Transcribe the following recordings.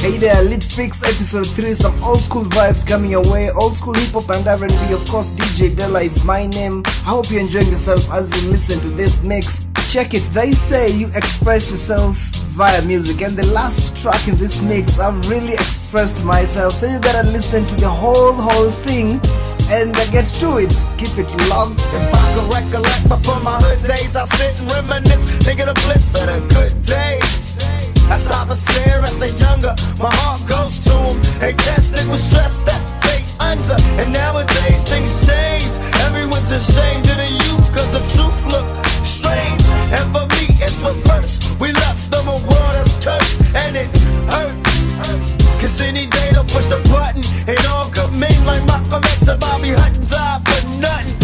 Hey there, Lit Fix episode 3, some old school vibes coming your way, old school hip hop and R&B, of course DJ Della is my name. I hope you're enjoying yourself as you listen to this mix. Check it, they say you express yourself via music and the last track in this mix I've really expressed myself so you gotta listen to the whole whole thing and uh, get to it. Keep it locked. If I could recollect before my hood days, I sit and reminisce, thinking of bliss of the good days. I stop and stare at the younger, my heart goes to them. They tested with stress that they under, and nowadays things change. Everyone's ashamed of the youth, cause the truth look strange. And for me, it's reverse. We left them a world that's cursed, and it hurts. Cause any day they'll push the button, and all come in like Malcolm X and Bobby Hutton die for nothing.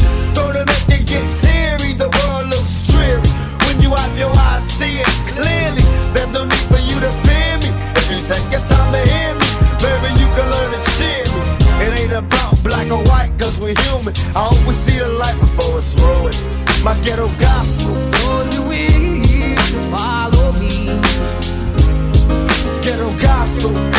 I always see the light before it's ruined. My ghetto gospel. Those who wish to follow me, Ghetto gospel.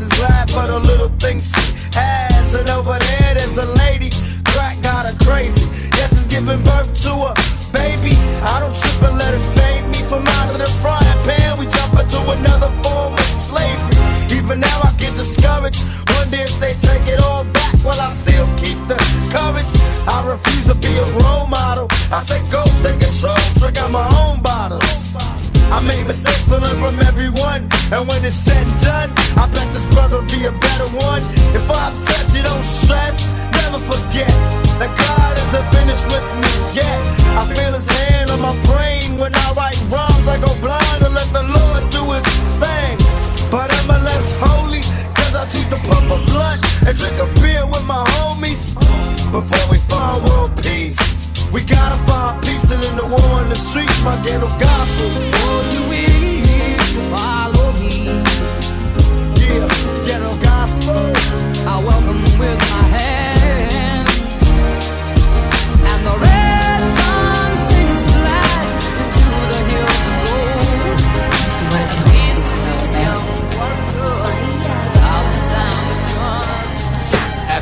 His glad for the little things she has. And over there, there's a lady, crack got her crazy. Yes, it's giving birth to a baby. I don't trip and let it fade me from out of the frying pan. We jump into another form of slavery. Even now, I get discouraged. Wonder if they take it all back while I still keep the courage. I refuse to be a role model. I say go, take control, drink out my own. I made mistakes, but learn from everyone. And when it's said and done, I bet this brother be a better one. If I'm upset, you don't stress. Never forget that God isn't finished with me yet. I feel his hand on my brain when I write rhymes. I go blind and let the Lord do his thing. But I'm I less holy? Cause I choose to pump a blunt and drink a beer with my homies. Before we find world peace. We gotta find peace and in the war in the streets, my ghetto gospel. Those who wish to follow me, Yeah, ghetto gospel. I welcome with my hands. And the red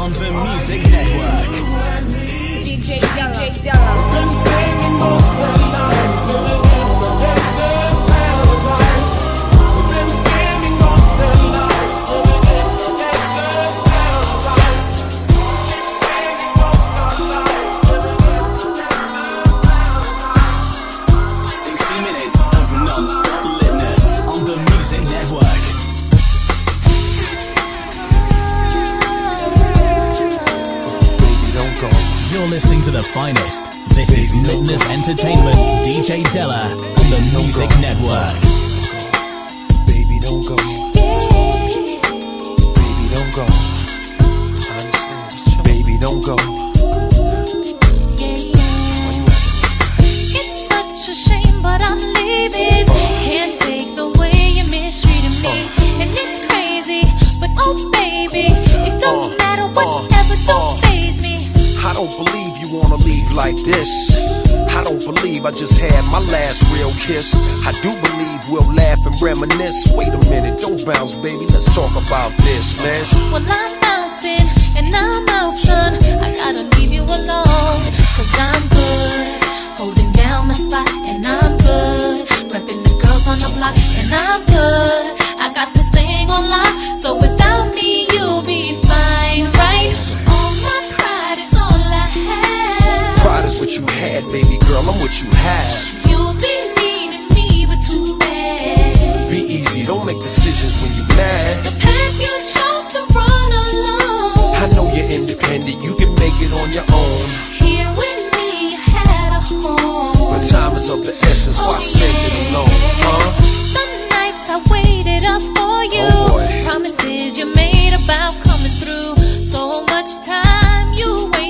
on the Music Network. and me DJ Della. Listening to the finest. This is Litness Entertainment's DJ Della on the Music Network. Baby, don't go. Baby, don't go. I understand. Just chill. Baby, don't go. It's such a shame, but I'm leaving. Can't take the way you're mistreating me. And it's crazy, but oh baby, don't believe you wanna leave like this. I don't believe I just had my last real kiss. I do believe we'll laugh and reminisce. Wait a minute, don't bounce, baby. Let's talk about this, man. Well, I'm bouncing and I'm out, son. I gotta leave you alone. Cause I'm good. Holding down my spot and I'm good. Repping the girls on the block and I'm good. I got this thing on lock. So without me, you'll what you had, baby girl. I'm what you have. You'll be needing me, but too bad. Be easy, don't make decisions when you're mad. The path you chose to run alone. I know you're independent, you can make it on your own. Here with me, you had a home. But time is of the essence, why oh, spend it alone, huh? The nights I waited up for you. Oh. Promises you made about coming through. So much time you wasted.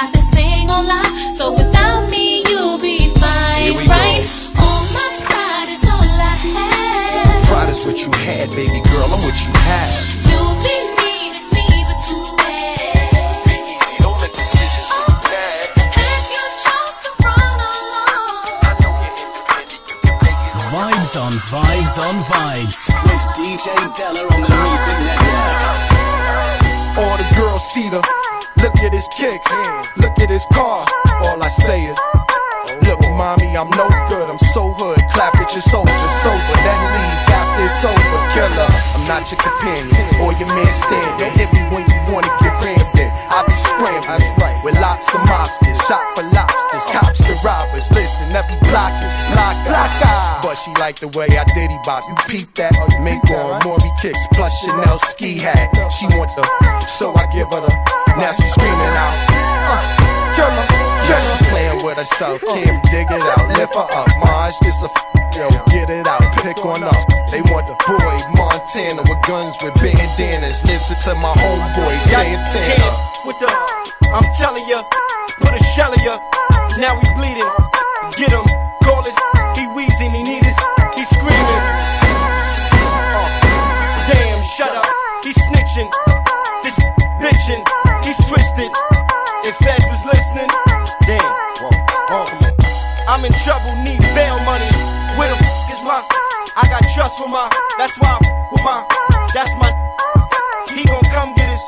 I got this thing on lock. So without me, you'll be fine, Here we go. All my pride is all I have. Pride is what you had, baby girl, I'm what you have. You'll be needing me, but too oh, bad. Be easy, don't make decisions when you mad. Path you chose to run alone. I know you're independent, you can make it Vibes on Vibes on Vibes with DJ Della on the Music Network. All the girls see the look at his kicks, look at his car. All I say is, look, mommy, I'm no good. I'm so hood. Clap at your soldier, sober, then leave after it's over. Killer, I'm not your companion or your man stand. Don't hit me when you wanna get rammed. I be scrambling with lots of mobsters, shot for lobsters, cops and robbers. Listen, every block is block, block, But she like the way I diddy bop. You peep that? Mink on Maury kicks plus Chanel ski hat. She want the, so I give her the. Now she screaming out. Uh, she playing with herself. Can't dig it out. Lift her up. Maj, this a f- yo. Get it out. Pick one up. They want the boy Montana with guns with bandanas. Listen to my homeboy Santana. with the, I'm telling ya, put a shell in ya. Now we bleeding. Get him, call us. He wheezing, he need us. He screaming. Uh, damn, shut up. He snitching. This bitching. He's twisted. If Feds was listening, damn. I'm in trouble, need bail money. Where the f is my? I got trust for my. That's why I f with my. That's my. He gon' come get us.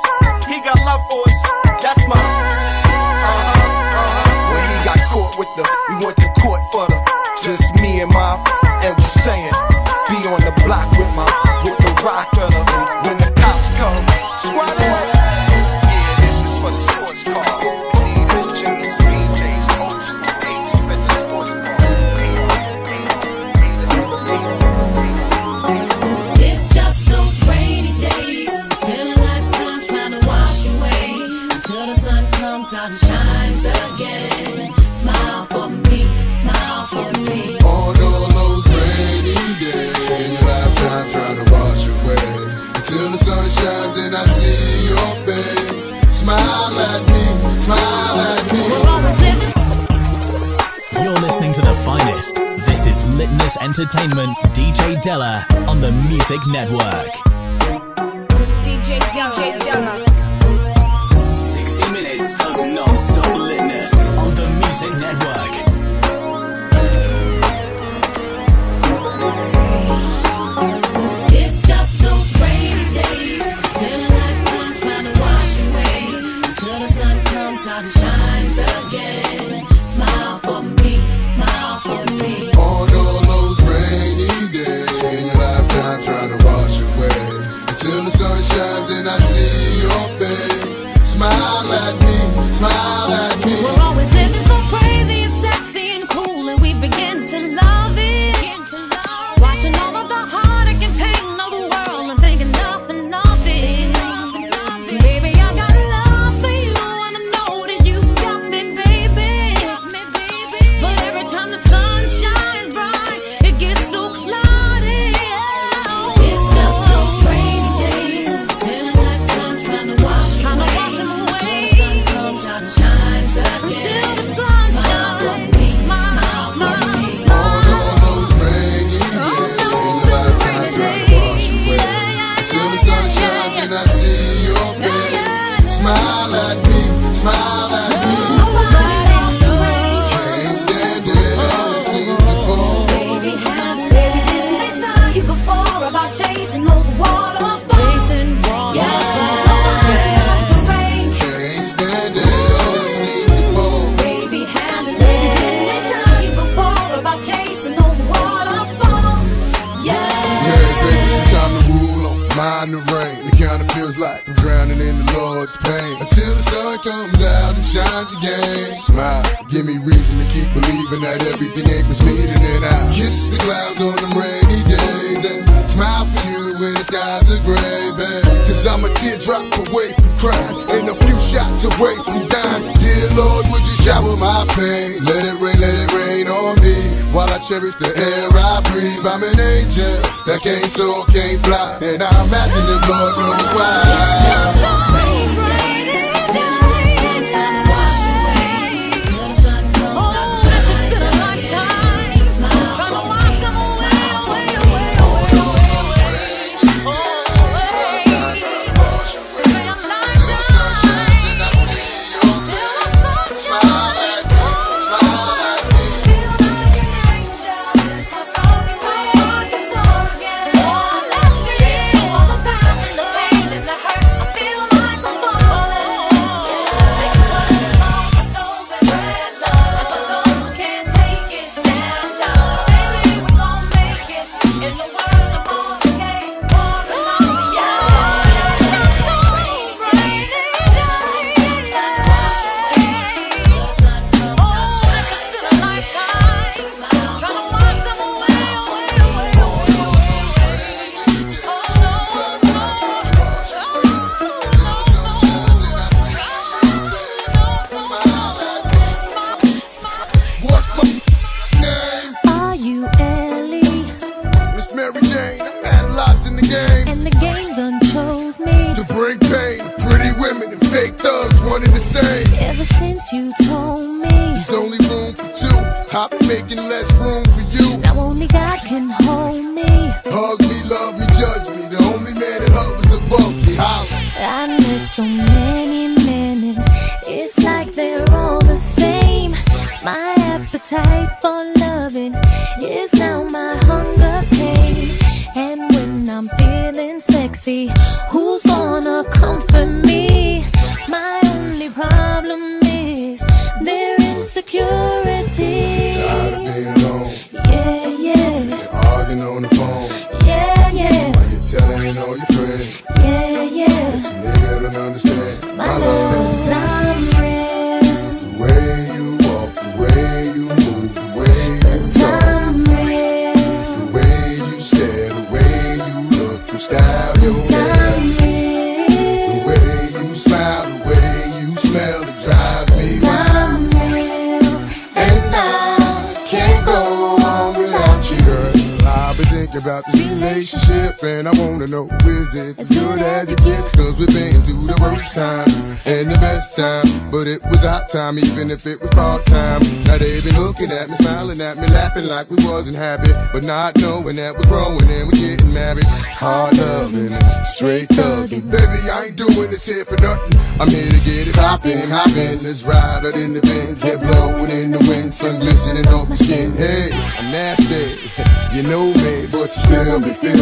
He got love for us. That's my. Uh-huh, uh-huh. When he got caught with the, we went to court for the, just me and my, and we saying, Smile at me, smile at me. We're always living. You're listening to the finest. This is Litness Entertainment's DJ Della on the Music Network. DJ Della. riding the rain kinda feels like I'm drowning in the Lord's pain. Until the sun comes out and shines again. Smile, give me reason to keep believing that everything ain't misleading and I kiss the clouds on them rainy days and smile for you when the skies are gray, babe. Cause I'm a teardrop away from crying and a few shots away from dying. Dear Lord, would you shower my pain? Let it rain, let it rain on me while I cherish the air I breathe. I'm an angel that can't soar, can't fly, and I'm asking the Lord knows why. But not knowing that we're growing and we're getting married. Hard loving, straight thugging. Baby, I ain't doing this here for nothing. I'm here to get it hopping, hopping. Let's ride out in the Benz, head blowing in the wind, sun glistening on my skin. Hey, I'm nasty, you know me, but you still be feeling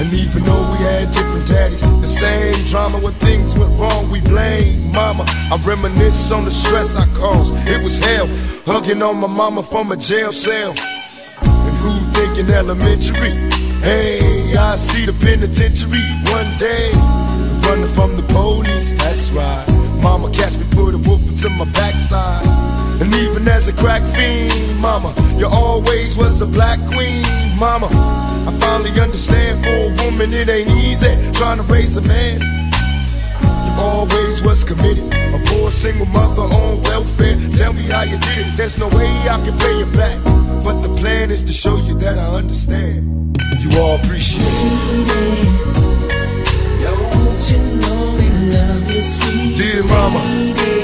And even though we had different daddies, the same drama when things went wrong, we blame mama. I reminisce on the stress I caused. It was hell, hugging on my mama from a jail cell. And who thinking elementary? Hey, I see the penitentiary one day. Running from the police, that's right. Mama catch me, put a whooping to my backside. And even as a crack fiend, mama, you always was a black queen, mama. I finally understand for a woman it ain't easy trying to raise a man. You always was committed, a poor single mother on welfare. Tell me how you did it. There's no way I can pay you back, but the plan is to show you that I understand. You all appreciate it. you know we love you, sweet Dear mama.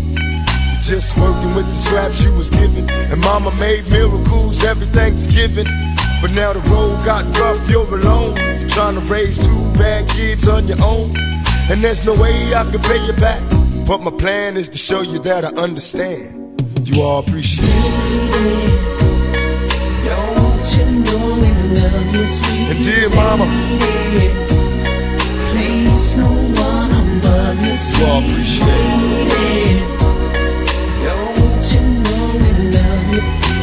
Just working with the scraps you was given. And mama made miracles every Thanksgiving. But now the road got rough, you're alone. Trying to raise two bad kids on your own. And there's no way I can pay you back. But my plan is to show you that I understand. You all appreciate it. Don't you know we love you, sweet And dear mama? Place no one above you, you all appreciate it.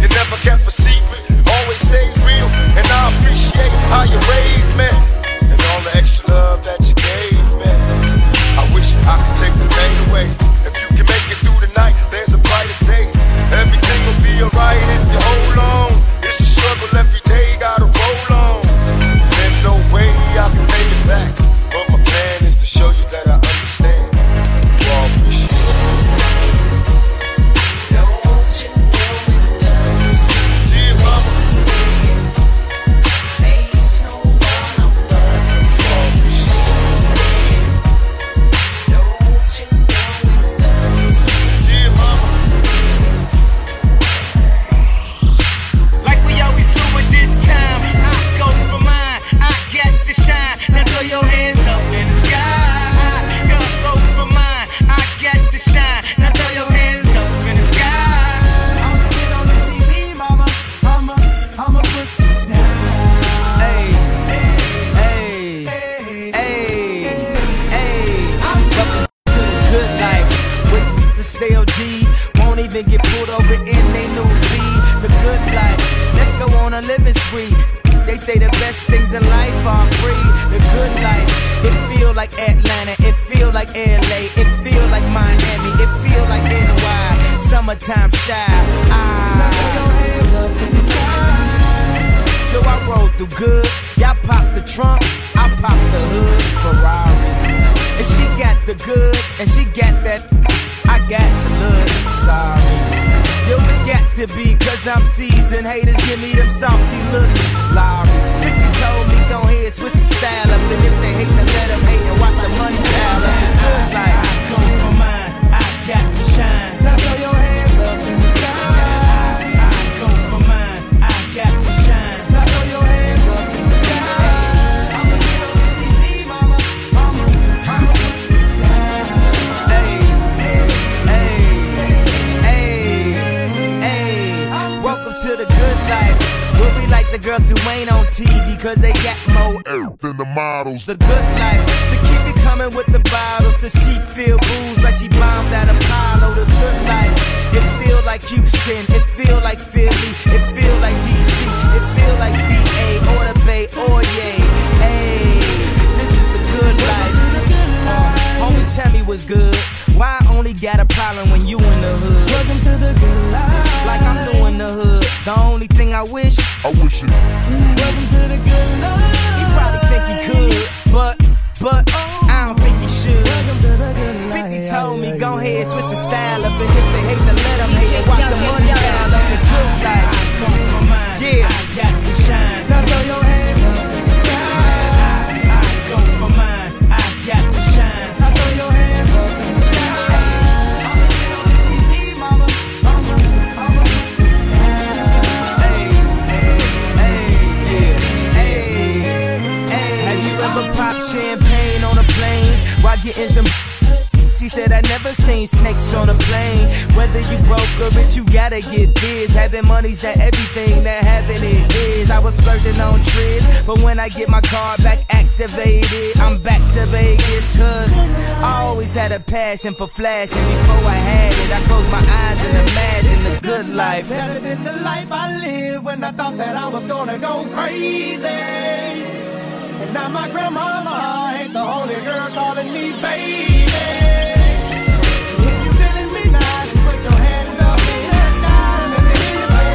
You never kept a secret, always stayed real. And I appreciate how you raised me. I wish. I wish it. Welcome to the She said I never seen snakes on a plane. Whether you broke or rich, you gotta get this. Having money's not everything that having it is. I was splurging on trips, but when I get my car back activated, I'm back to Vegas. Cause I always had a passion for flashing. Before I had it, I closed my eyes and imagined the good life. Better than the life I lived when I thought that I was gonna go crazy. And now my grandmama ain't the only girl calling me baby. If you feeling me now, then put your hands up in the sky and let me hear you say,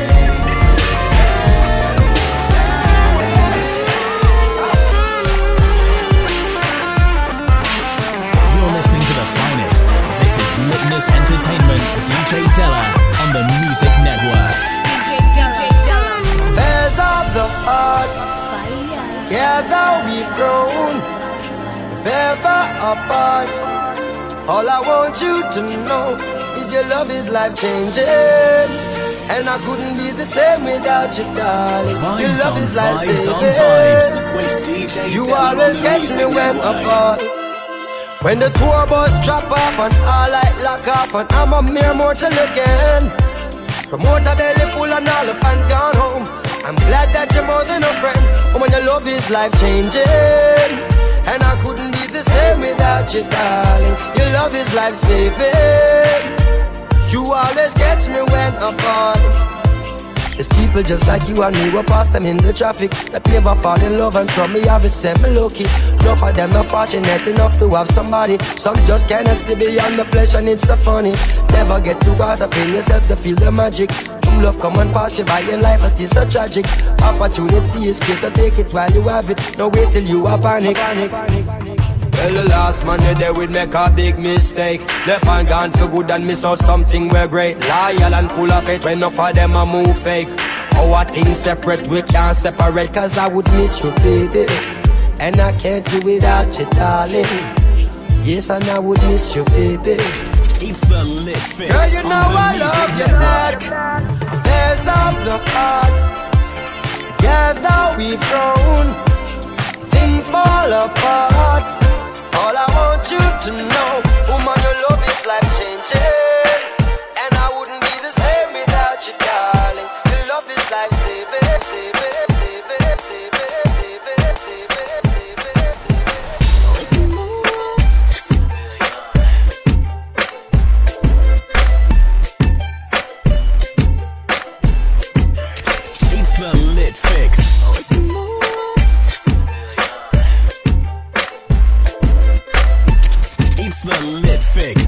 You're listening to the finest. This is Litness Entertainment's DJ Della on the Music Network. There's of the heart, together we've grown, if ever apart. All I want you to know is your love is life changing. And I couldn't be the same without you, darling. your love is life saving. vibes with DJ You always catch me when fall. When the tour bus drop off and all light lock off and I'm a mere mortal again. Promoter belly full and all the fans gone home. I'm glad that you're more than a friend. Oh, when your love is life changing. And I couldn't be the same without you, darling. Your love is life saving. You always catch me when I fall. There's people just like you and me, we pass them in the traffic that never fall in love, and some me have it set me lucky. Enough of them not fortunate enough to have somebody. Some just cannot see beyond the flesh, and it's so funny. Never get too caught up in yourself to feel the magic. True love come and pass you by in life, it is so tragic. Opportunity is grace, so take it while you have it. No wait till you are panic. Well, the last man you there would make a big mistake. Left and gone for good and miss out something we're great. Loyal and full of faith when enough of them a move fake. Our things separate, we can't separate, cause I would miss you, baby. And I can't do without you, darling. Yes, and I would miss you, baby. It's the Lit Fix Girl, you know I love you back. There's of the heart. Together we've grown. Things fall apart. Want you to know, woman, your love is life changing. It's the Lit Fix.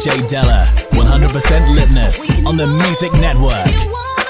DJ Della, 100% litness on the Music Network.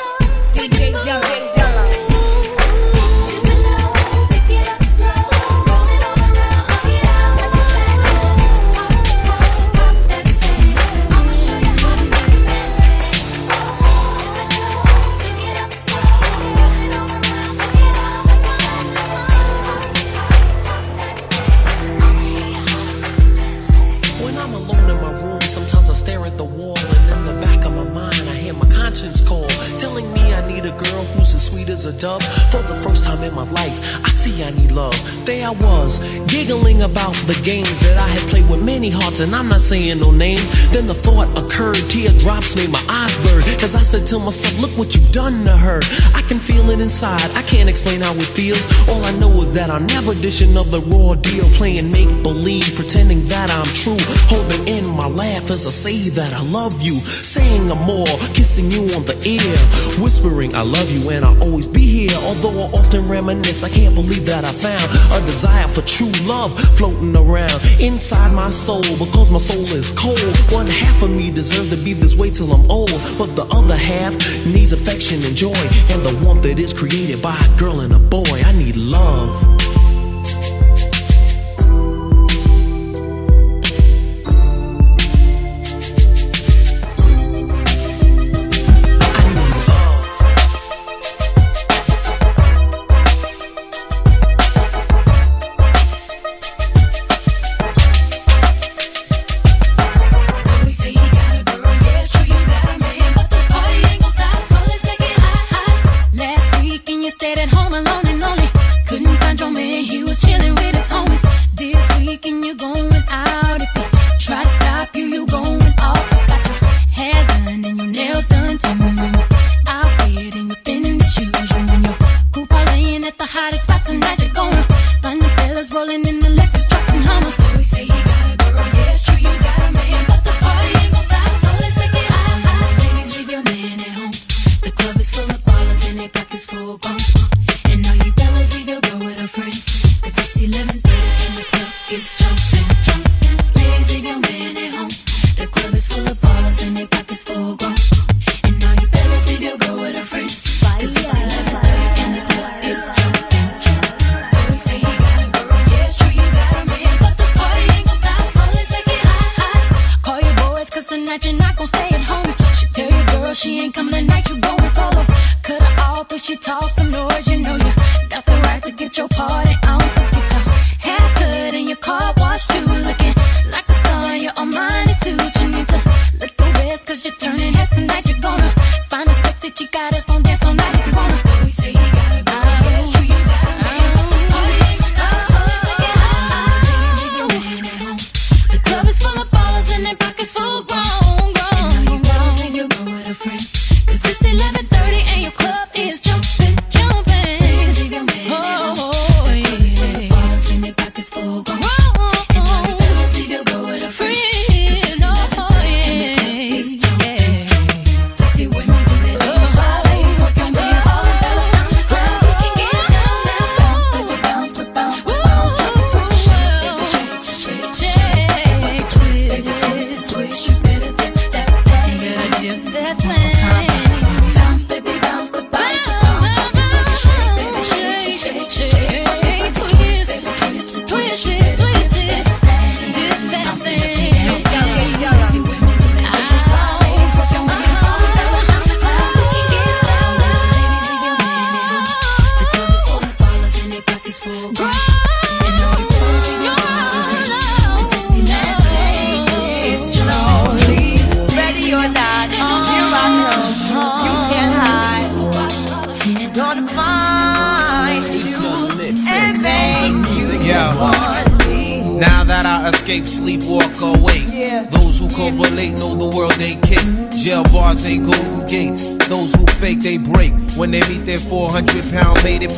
about the games that I had played with me. Hearts and I'm not saying no names. Then the thought occurred, teardrops made my eyes burn. Cause I said to myself, look what you've done to her. I can feel it inside, I can't explain how it feels. All I know is that I'm never dishin' of the raw deal, playing make believe, pretending that I'm true. Holding in my laugh as I say that I love you, saying I'm more, kissing you on the ear, whispering I love you and I'll always be here. Although I often reminisce, I can't believe that I found a desire for true love floating around inside my soul because my soul is cold. One half of me deserves to be this way till I'm old, but the other half needs affection and joy, and the warmth that is created by a girl and a boy. I need love.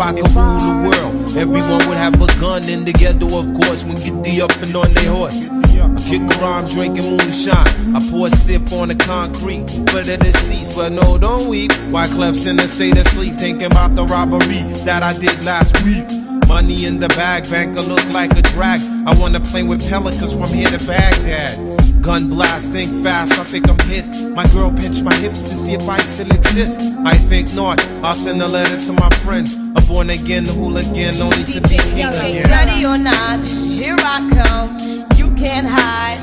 I could rule the world, everyone would have a gun in the ghetto, of course. When get the up and on their horse, kick around drinking moonshine. I pour a sip on the concrete for the deceased, but no, don't weep. Why Clef's in a state of sleep, thinking about the robbery that I did last week. Money in the bag, banker look like a drag. I wanna play with pelicans from here to Baghdad. Gun blast, think fast, I think I'm hit. My girl pinched my hips to see if I still exist. I think not, I'll send a letter to my friends. Born again hooligan, only to be king again. Ready or not, here I come. You can't hide.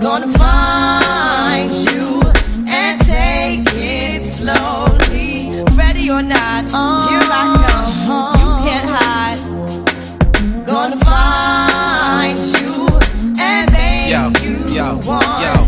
Gonna find you and take it slowly. Ready or not, here I come. You can't hide. Gonna find you and make Yo, you yo, want yo.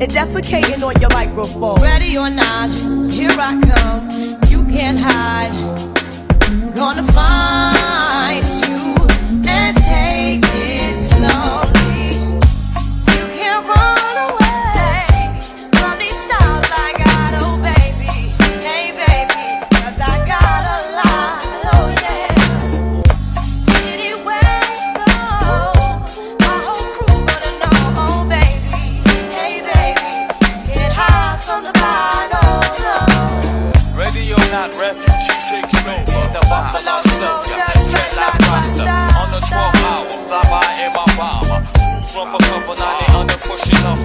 and defecating on your microphone. Ready or not, here I come. You can't hide. Gonna find you and take it slowly.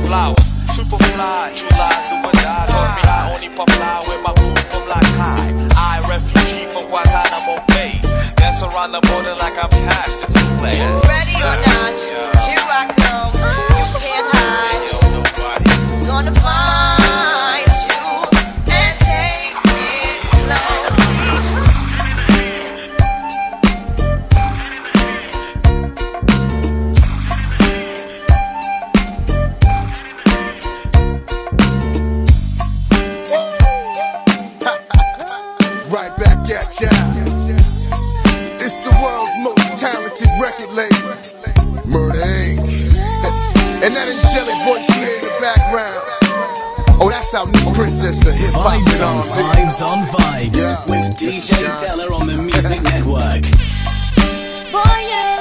Pushing up flowers. Super fly, July do or die. Toss me high, only pop fly with my from like high. I, refugee from Guantanamo Bay. Dance around the border like I'm Cassius Clay. Ready or not, here and that angelic voice you hear in the background. Oh, that's our new princess of hip hop. Vibes on what I mean? vibes on vibes Yeah. with DJ Della on the Music Network. Boy, you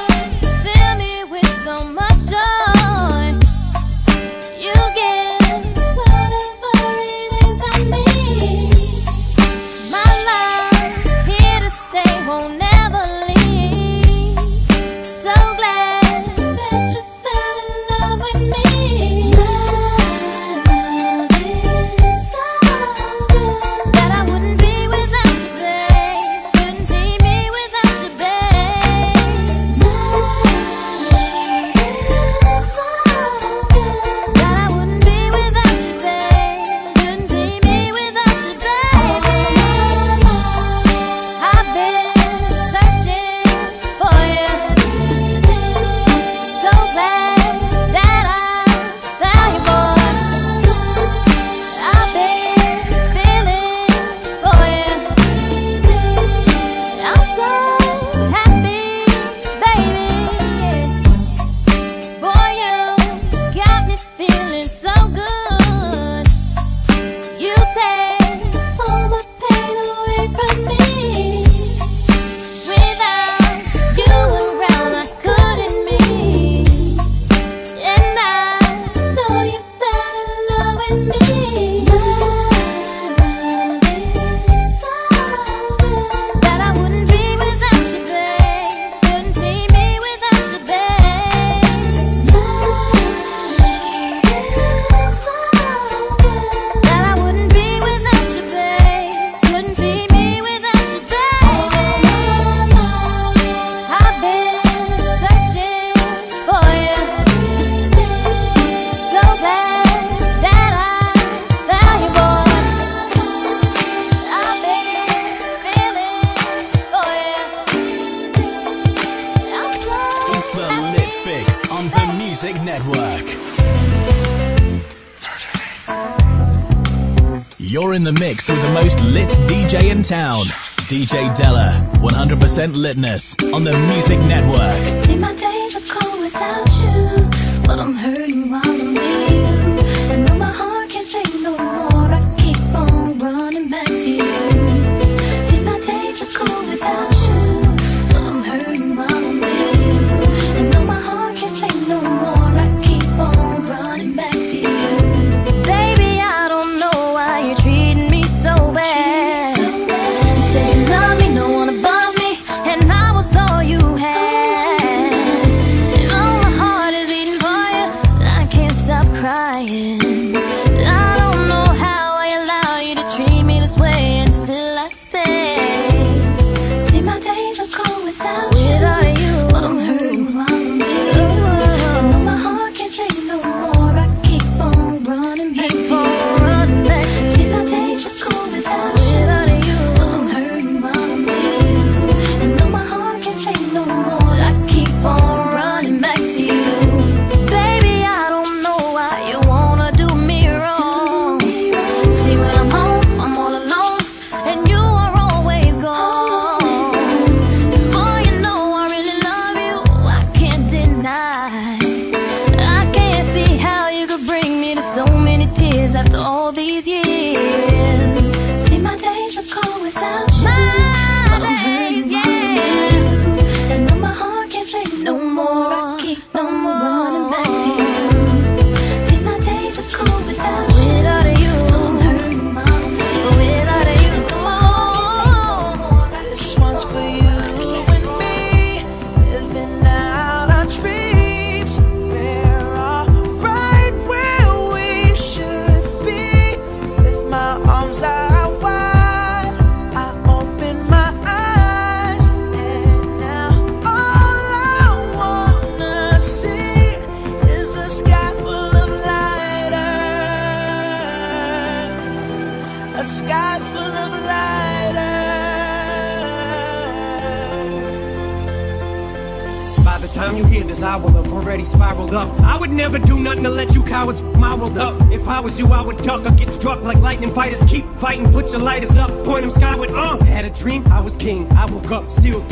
in the mix with the most lit DJ in town. DJ Della, 100% litness on the Music Network.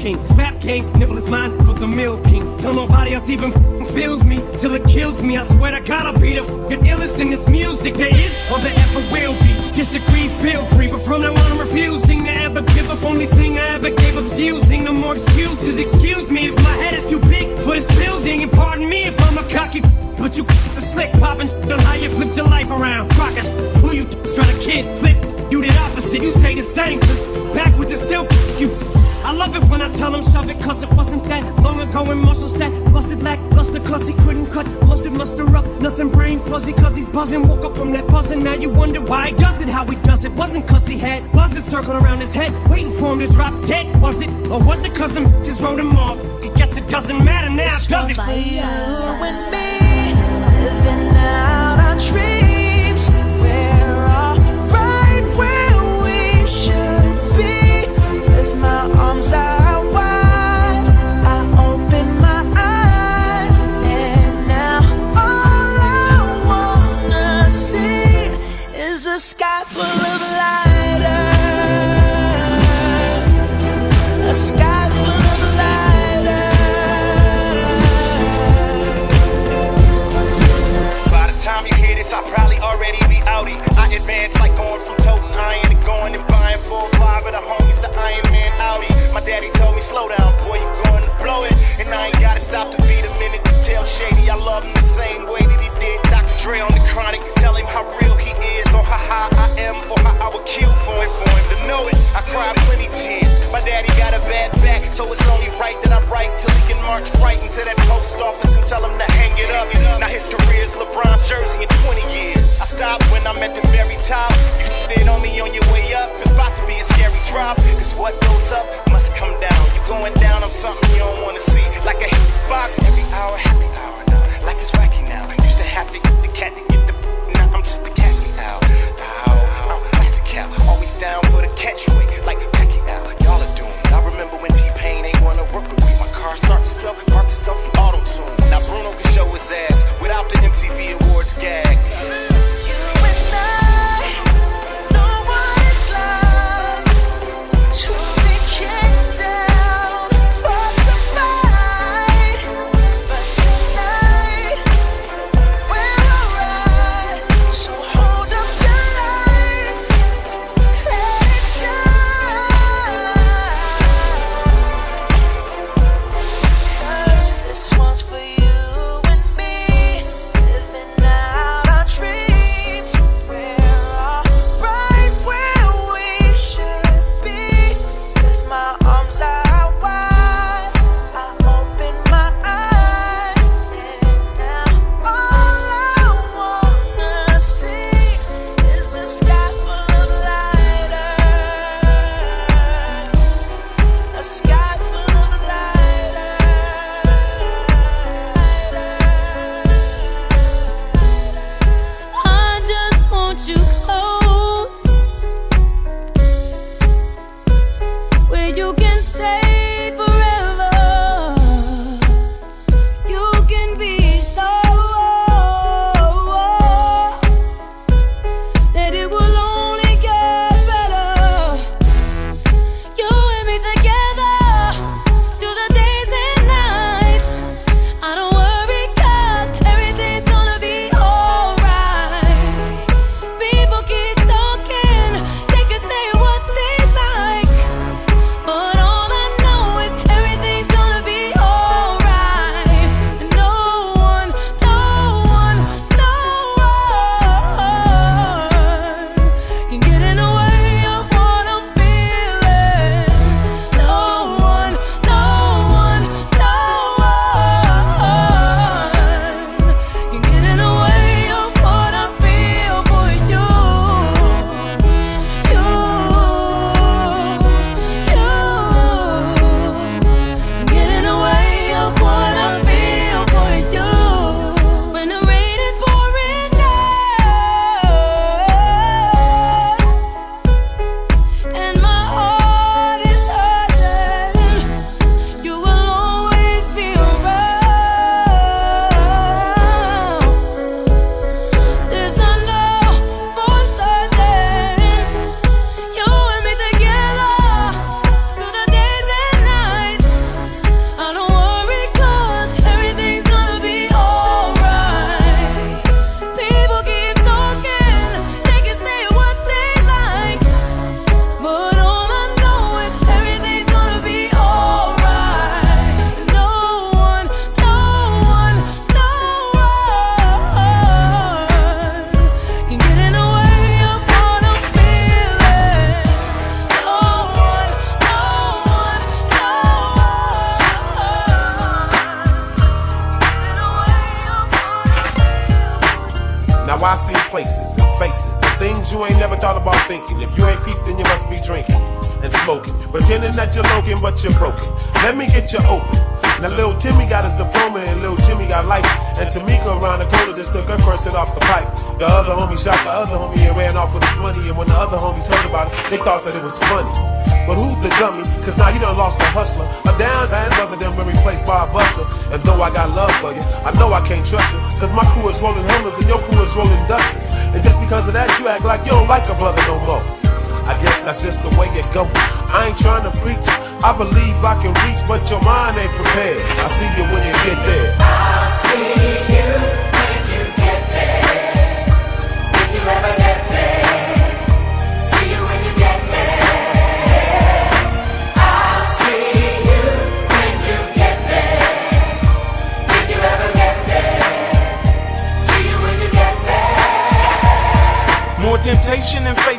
king. Slap case, nibble is mine for the milk king. Till nobody else even feels me, till it kills me. I swear to God, I'll be the illest in this music. There is had. Buzzards circling around his head, waiting for him to drop dead. Was it, or was it cause some just wrote him off? I guess it doesn't matter now, it's does it?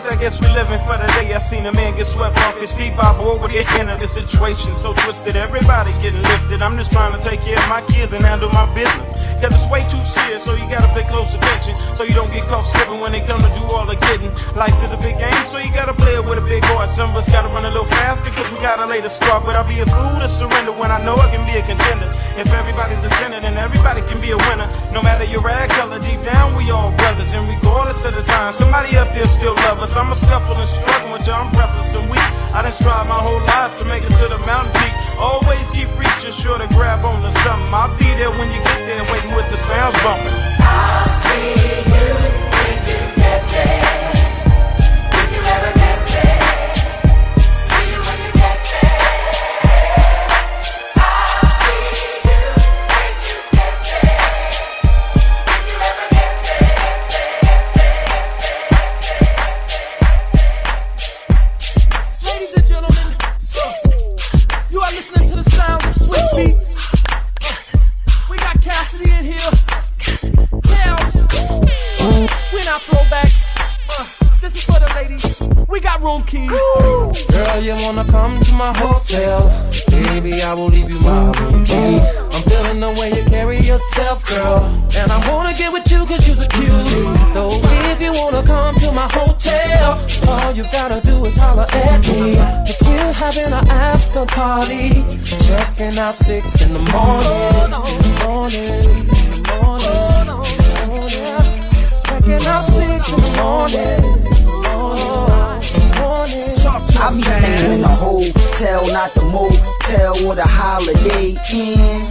Faith, I guess we living for the day. I seen a man get swept off his feet by a boy with the end of the situation. So twisted, everybody getting lifted. I'm just trying to take care of my kids and handle my business. Cause it's way too serious, so you gotta pay close attention. So you don't get caught slipping when they come to do all the getting. Life is a big game, so you gotta play it with a big heart. Some of us gotta run a little faster, cause we gotta lay the start. But I'll be a fool to surrender when I know I can be a contender. If everybody's a sinner, then everybody can be a winner. No matter your rag color, deep down we all brothers. And regardless of the time, somebody up there still love us. I'm a scuffle and struggle with you, I'm breathless and weak. I done strive my whole life to make it to the mountain peak. Always keep reaching, sure to grab on to something. I'll be there when you get there, waiting with the sounds bumping. I'll see you when you get there. Girl, you wanna come to my hotel? Baby, I will leave you my room key. I'm feeling the way you carry yourself, girl. And I wanna get with you cause you're a cutie. So if you wanna come to my hotel, all you gotta do is holler at me. Cause we're having an after party. Checking out six in the morning. Morning. Checking out six in the morning. I be staying in the hotel, not the motel or the holiday inn.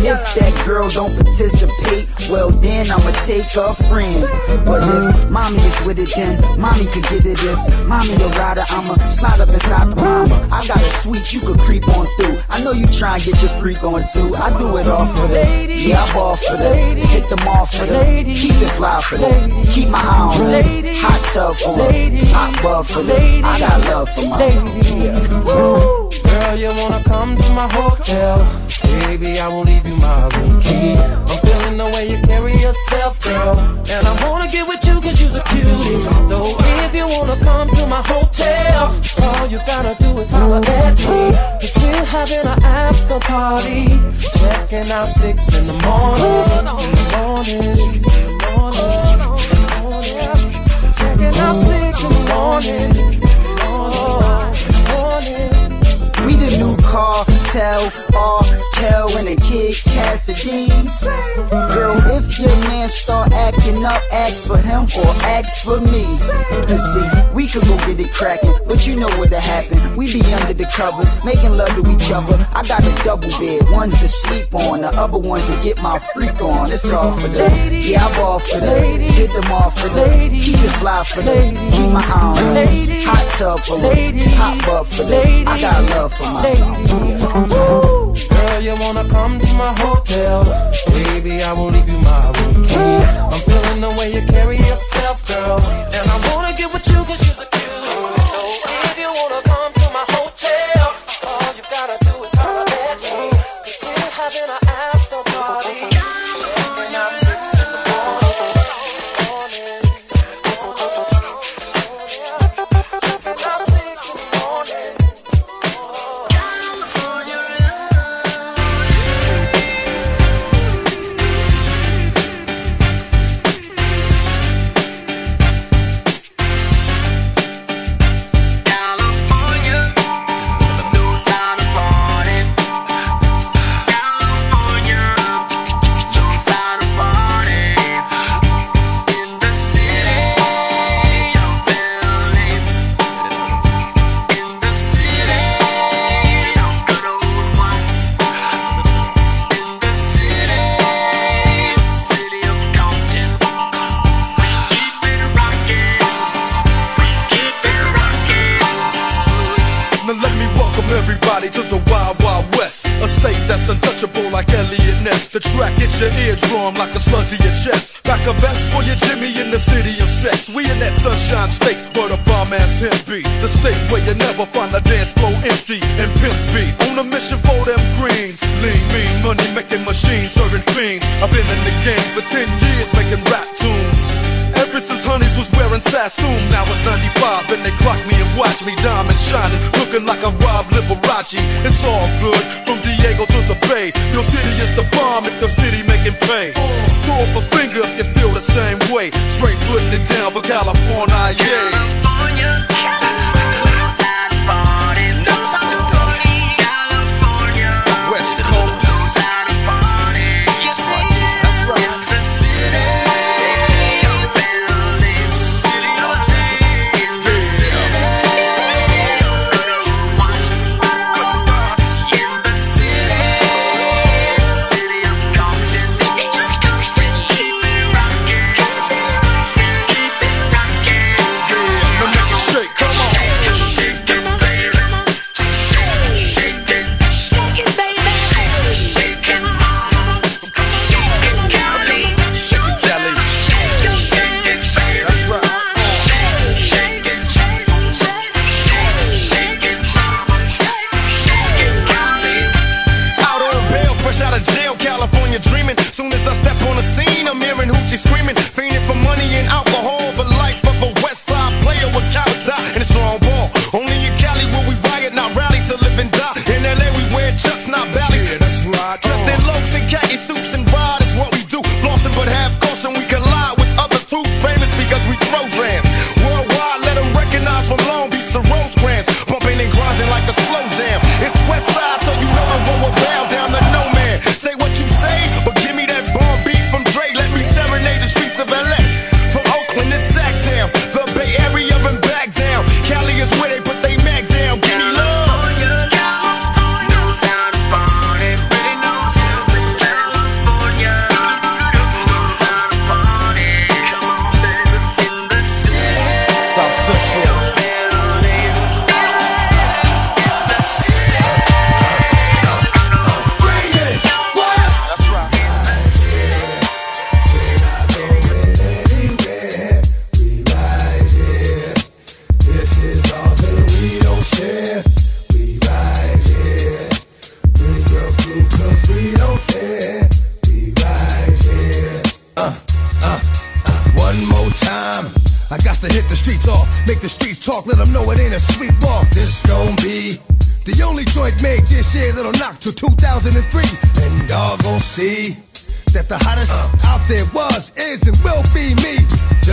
If that girl don't participate, well then I'ma take a friend. But if mommy is with it, then mommy could get it. If mommy a rider, I'ma slide up inside the mama. I got a suite you could creep on through. I know you try and get your freak on too. I do it all for the yeah, I ball for the hit them off for the keep it fly for the keep my eye on the hot tub for the hot bub for the I got love for my yeah. Girl, you wanna come to my hotel? Baby, I will leave you my room key. I'm feeling the way you carry yourself, girl. And I wanna get with you cause you're a cutie. So if you wanna come to my hotel, all you gotta do is holler at me. Cause we're having an after party. Checking out six. In the morning. In the morning. Checking out six in the morning. The new cartel, R. Kel and the kid Cassidy. Girl, if your man start acting up, ask for him or ask for me. Cause see, we could go get it cracking, but you know what'll happen. We be under the covers, making love to each other. I got a double bed, one's to sleep on, the other one's to get my freak on. It's all for the, yeah, I ball for the, get them off for the, keep it fly for the, keep my eye on the, hot tub for the, hot bub for the, I got love for my Girl, you wanna come to my hotel? Baby, I will leave you my key. I'm feeling the way you carry yourself, girl. And I wanna get with you cause you're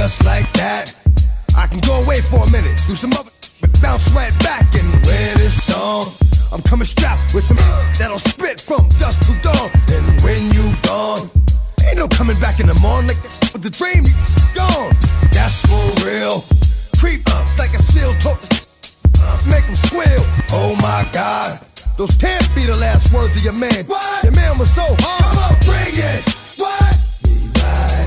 Just like that. I can go away for a minute, do some other, but bounce right back and wear this song. I'm coming strapped with some that'll spit from dusk to dawn. And when you gone, ain't no coming back in the morning like with the dream you gone. That's for real. Creep up like a seal talk, make them squeal. Oh my God, those can't be the last words of your man. What? Your man was so hard. Come on, bring it. What? We right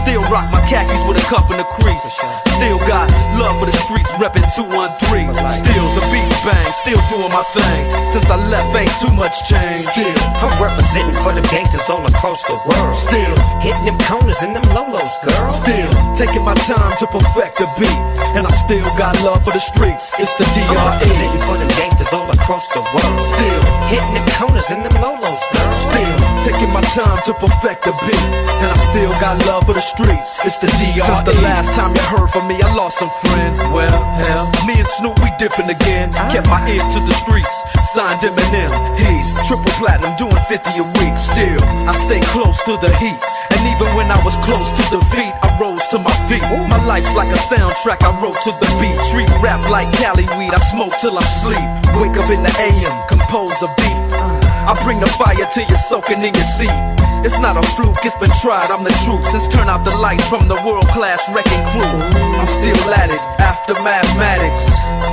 Still rock my khakis with a cuff and a crease. Still got love for the streets, reppin' 213. Still the beats bang, still doing my thing. Since I left, ain't too much change. Still, I'm representing for the gangsters all across the world. Still hitting them corners and them lolos, girl. Still taking my time to perfect the beat, and I still got love for the streets. It's the I'm representing for them gangsters gangsters all across the world. Still hitting them corners and them lolos, girl. Still taking my time to perfect the beat, and I still got love for the streets. It's the DR. Since the last time you heard from me, I lost some friends. Well, hell, me and Snoop we dipping again. Ah. Kept my ear to the streets, signed Eminem. He's triple platinum, doing 50 a week. Still, I stay close to the heat, and even when I was close to defeat, I rose to my feet. My life's like a soundtrack I wrote to the beat. Street rap like Cali weed, I smoke till I sleep. Wake up in the AM, compose a beat. Uh. I bring the fire till you're soaking in your seat. It's not a fluke, it's been tried, I'm the truth. Since turn out the lights from the world class wrecking crew, I'm still at it after mathematics.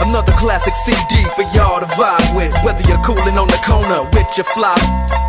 Another classic CD for y'all to vibe with. Whether you're cooling on the corner with your fly,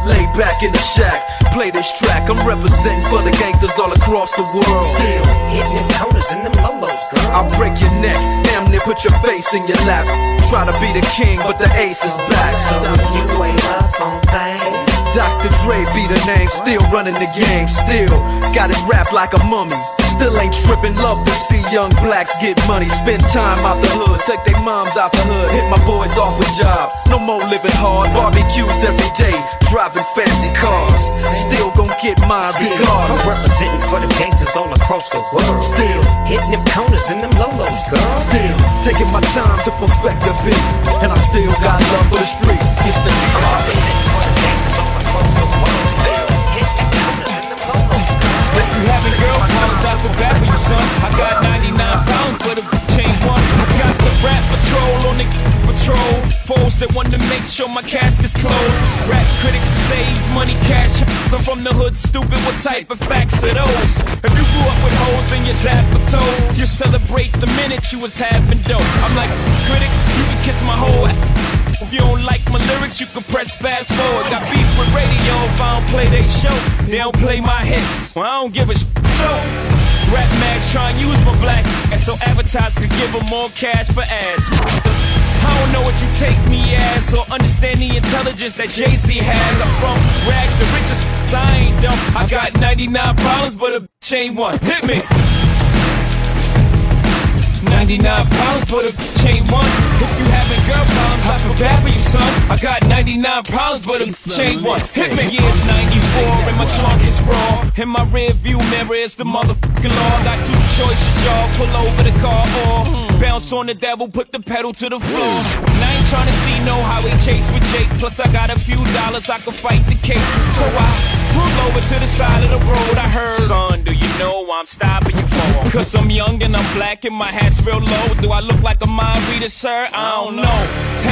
lay back in the shack, play this track. I'm representing for the gangsters all across the world. Still hitting them corners and them lolos, girl. I'll break your neck, damn near put your face in your lap. Try to be the king, but the ace is back. So you wake up on things. Dr. Dre be the name, still running the game, still got it wrapped like a mummy. Still ain't tripping, love to see young blacks get money. Spend time out the hood, take their moms out the hood, hit my boys off with jobs. No more living hard, barbecues every day, driving fancy cars. Still gon' get my mine I'm representing for them gangsters all across the world. Still hitting them corners and them lolos, girl. Still taking my time to perfect the beat, and I still got love for the streets. It's the sure my casket's closed. Rap critics say he's money cash. I'm from the hood, stupid. What type of facts are those? If you grew up with holes in your zapper toes, you celebrate the minute you was having dope. I'm like, critics, you can kiss my whole ass. If you don't like my lyrics, you can press fast forward. Got beef with radio if I don't play they show. They don't play my hits. Well, I don't give a sh- so. Rap mags try and use my black and so advertisers could give them more cash for ads. I don't know what you take me as or understand the intelligence that Jay-Z has. I'm from rags, the richest. I ain't dumb. I got 99 problems, but a bitch ain't one. Hit me. 99 problems, but a bitch ain't one. If you having girl problems, I feel bad for you, son. I got 99 problems, but a bitch ain't one. Hit me. Yeah, it's 94 and my trunk is raw. In my rear view mirror is the motherfucking law. Got two choices, y'all. Pull over the car or bounce on the devil, put the pedal to the floor. And I ain't trying to see no highway chase with Jake. Plus, I got a few dollars, I can fight the case. So I pull over to the side of the road. I heard, son, do you know I'm stopping you for? Cause I'm young and I'm black and my hat's real low. Do I look like a mind reader, sir? I don't know.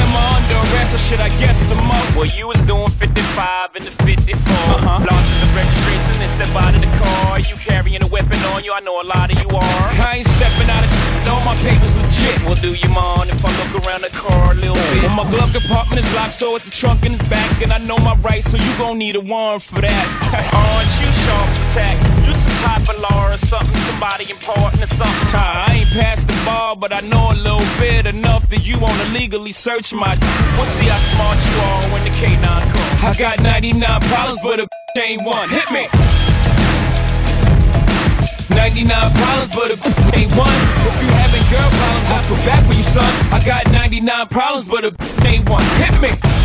Am I under arrest or should I guess some more? Well, you was doing 55 in the 54. Uh-huh. Lost the registration and step out of the car. You carrying a weapon on you, I know a lot of you are. I ain't stepping out of all my papers legit. Well, do you mind if I look around the car a little bit? Well, my glove compartment is locked, so it's the trunk in the back. And I know my rights, so you gon' need a warrant for that. Aren't you sharp attack? You some type of law or something, somebody important or something. I ain't past the bar, but I know a little bit enough that you wanna legally search my. We'll see how smart you are when the K9 comes. I got 99 problems, but a ain't one. Hit me. 99 problems, but a ain't one. If you having girl problems, I feel bad for you, son. I got 99 problems, but a ain't one. Hit me.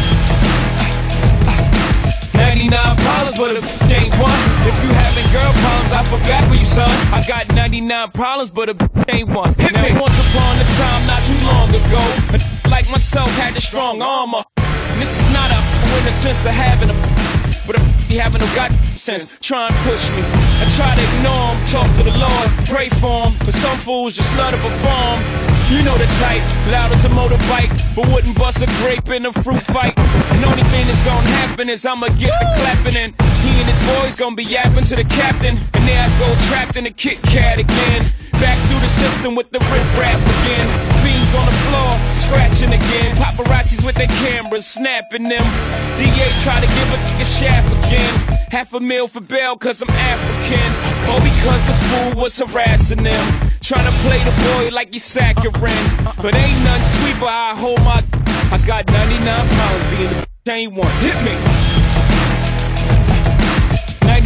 99 problems, but a ain't one. If you having girl problems, I bad for you, son. I got 99 problems, but a ain't one. Hit now, me. once upon a time, not too long ago, a like myself had the strong armor. And this is not a in the sense of having a but if he having no got sense, try and push me. I try to ignore him, talk to the Lord, pray for him. But some fools just love to perform. You know the type, loud as a motorbike, but wouldn't bust a grape in a fruit fight. And only thing that's gonna happen is I'ma get the clapping he and his boys gonna be yapping to the captain. And there I go trapped in a Kit Kat again. Back through the system with the rip rap again. Fiends on the floor, scratching again. Paparazzis with their cameras, snapping them. DA try to give a, a shaft again. Half a meal for bail cause I'm African. Or because the fool was harassing them. Trying to play the boy like he's saccharine. But ain't none sweet, but I hold my. I got 99 pounds being the ain't one. Hit me.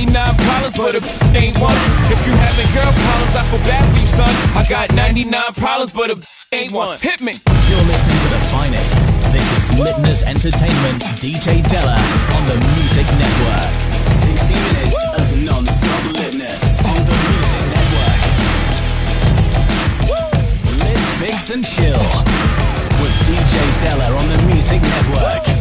99 problems, but a ain't one. If you having girl problems, I feel bad for you, son. I got 99 problems, but a ain't one. Hit me. You're listening to the finest. This is Midness Entertainment's DJ Della on the Music Network. 60 minutes of non-stop litness on the Music Network. Lit, fix, and chill with DJ Della on the Music Network.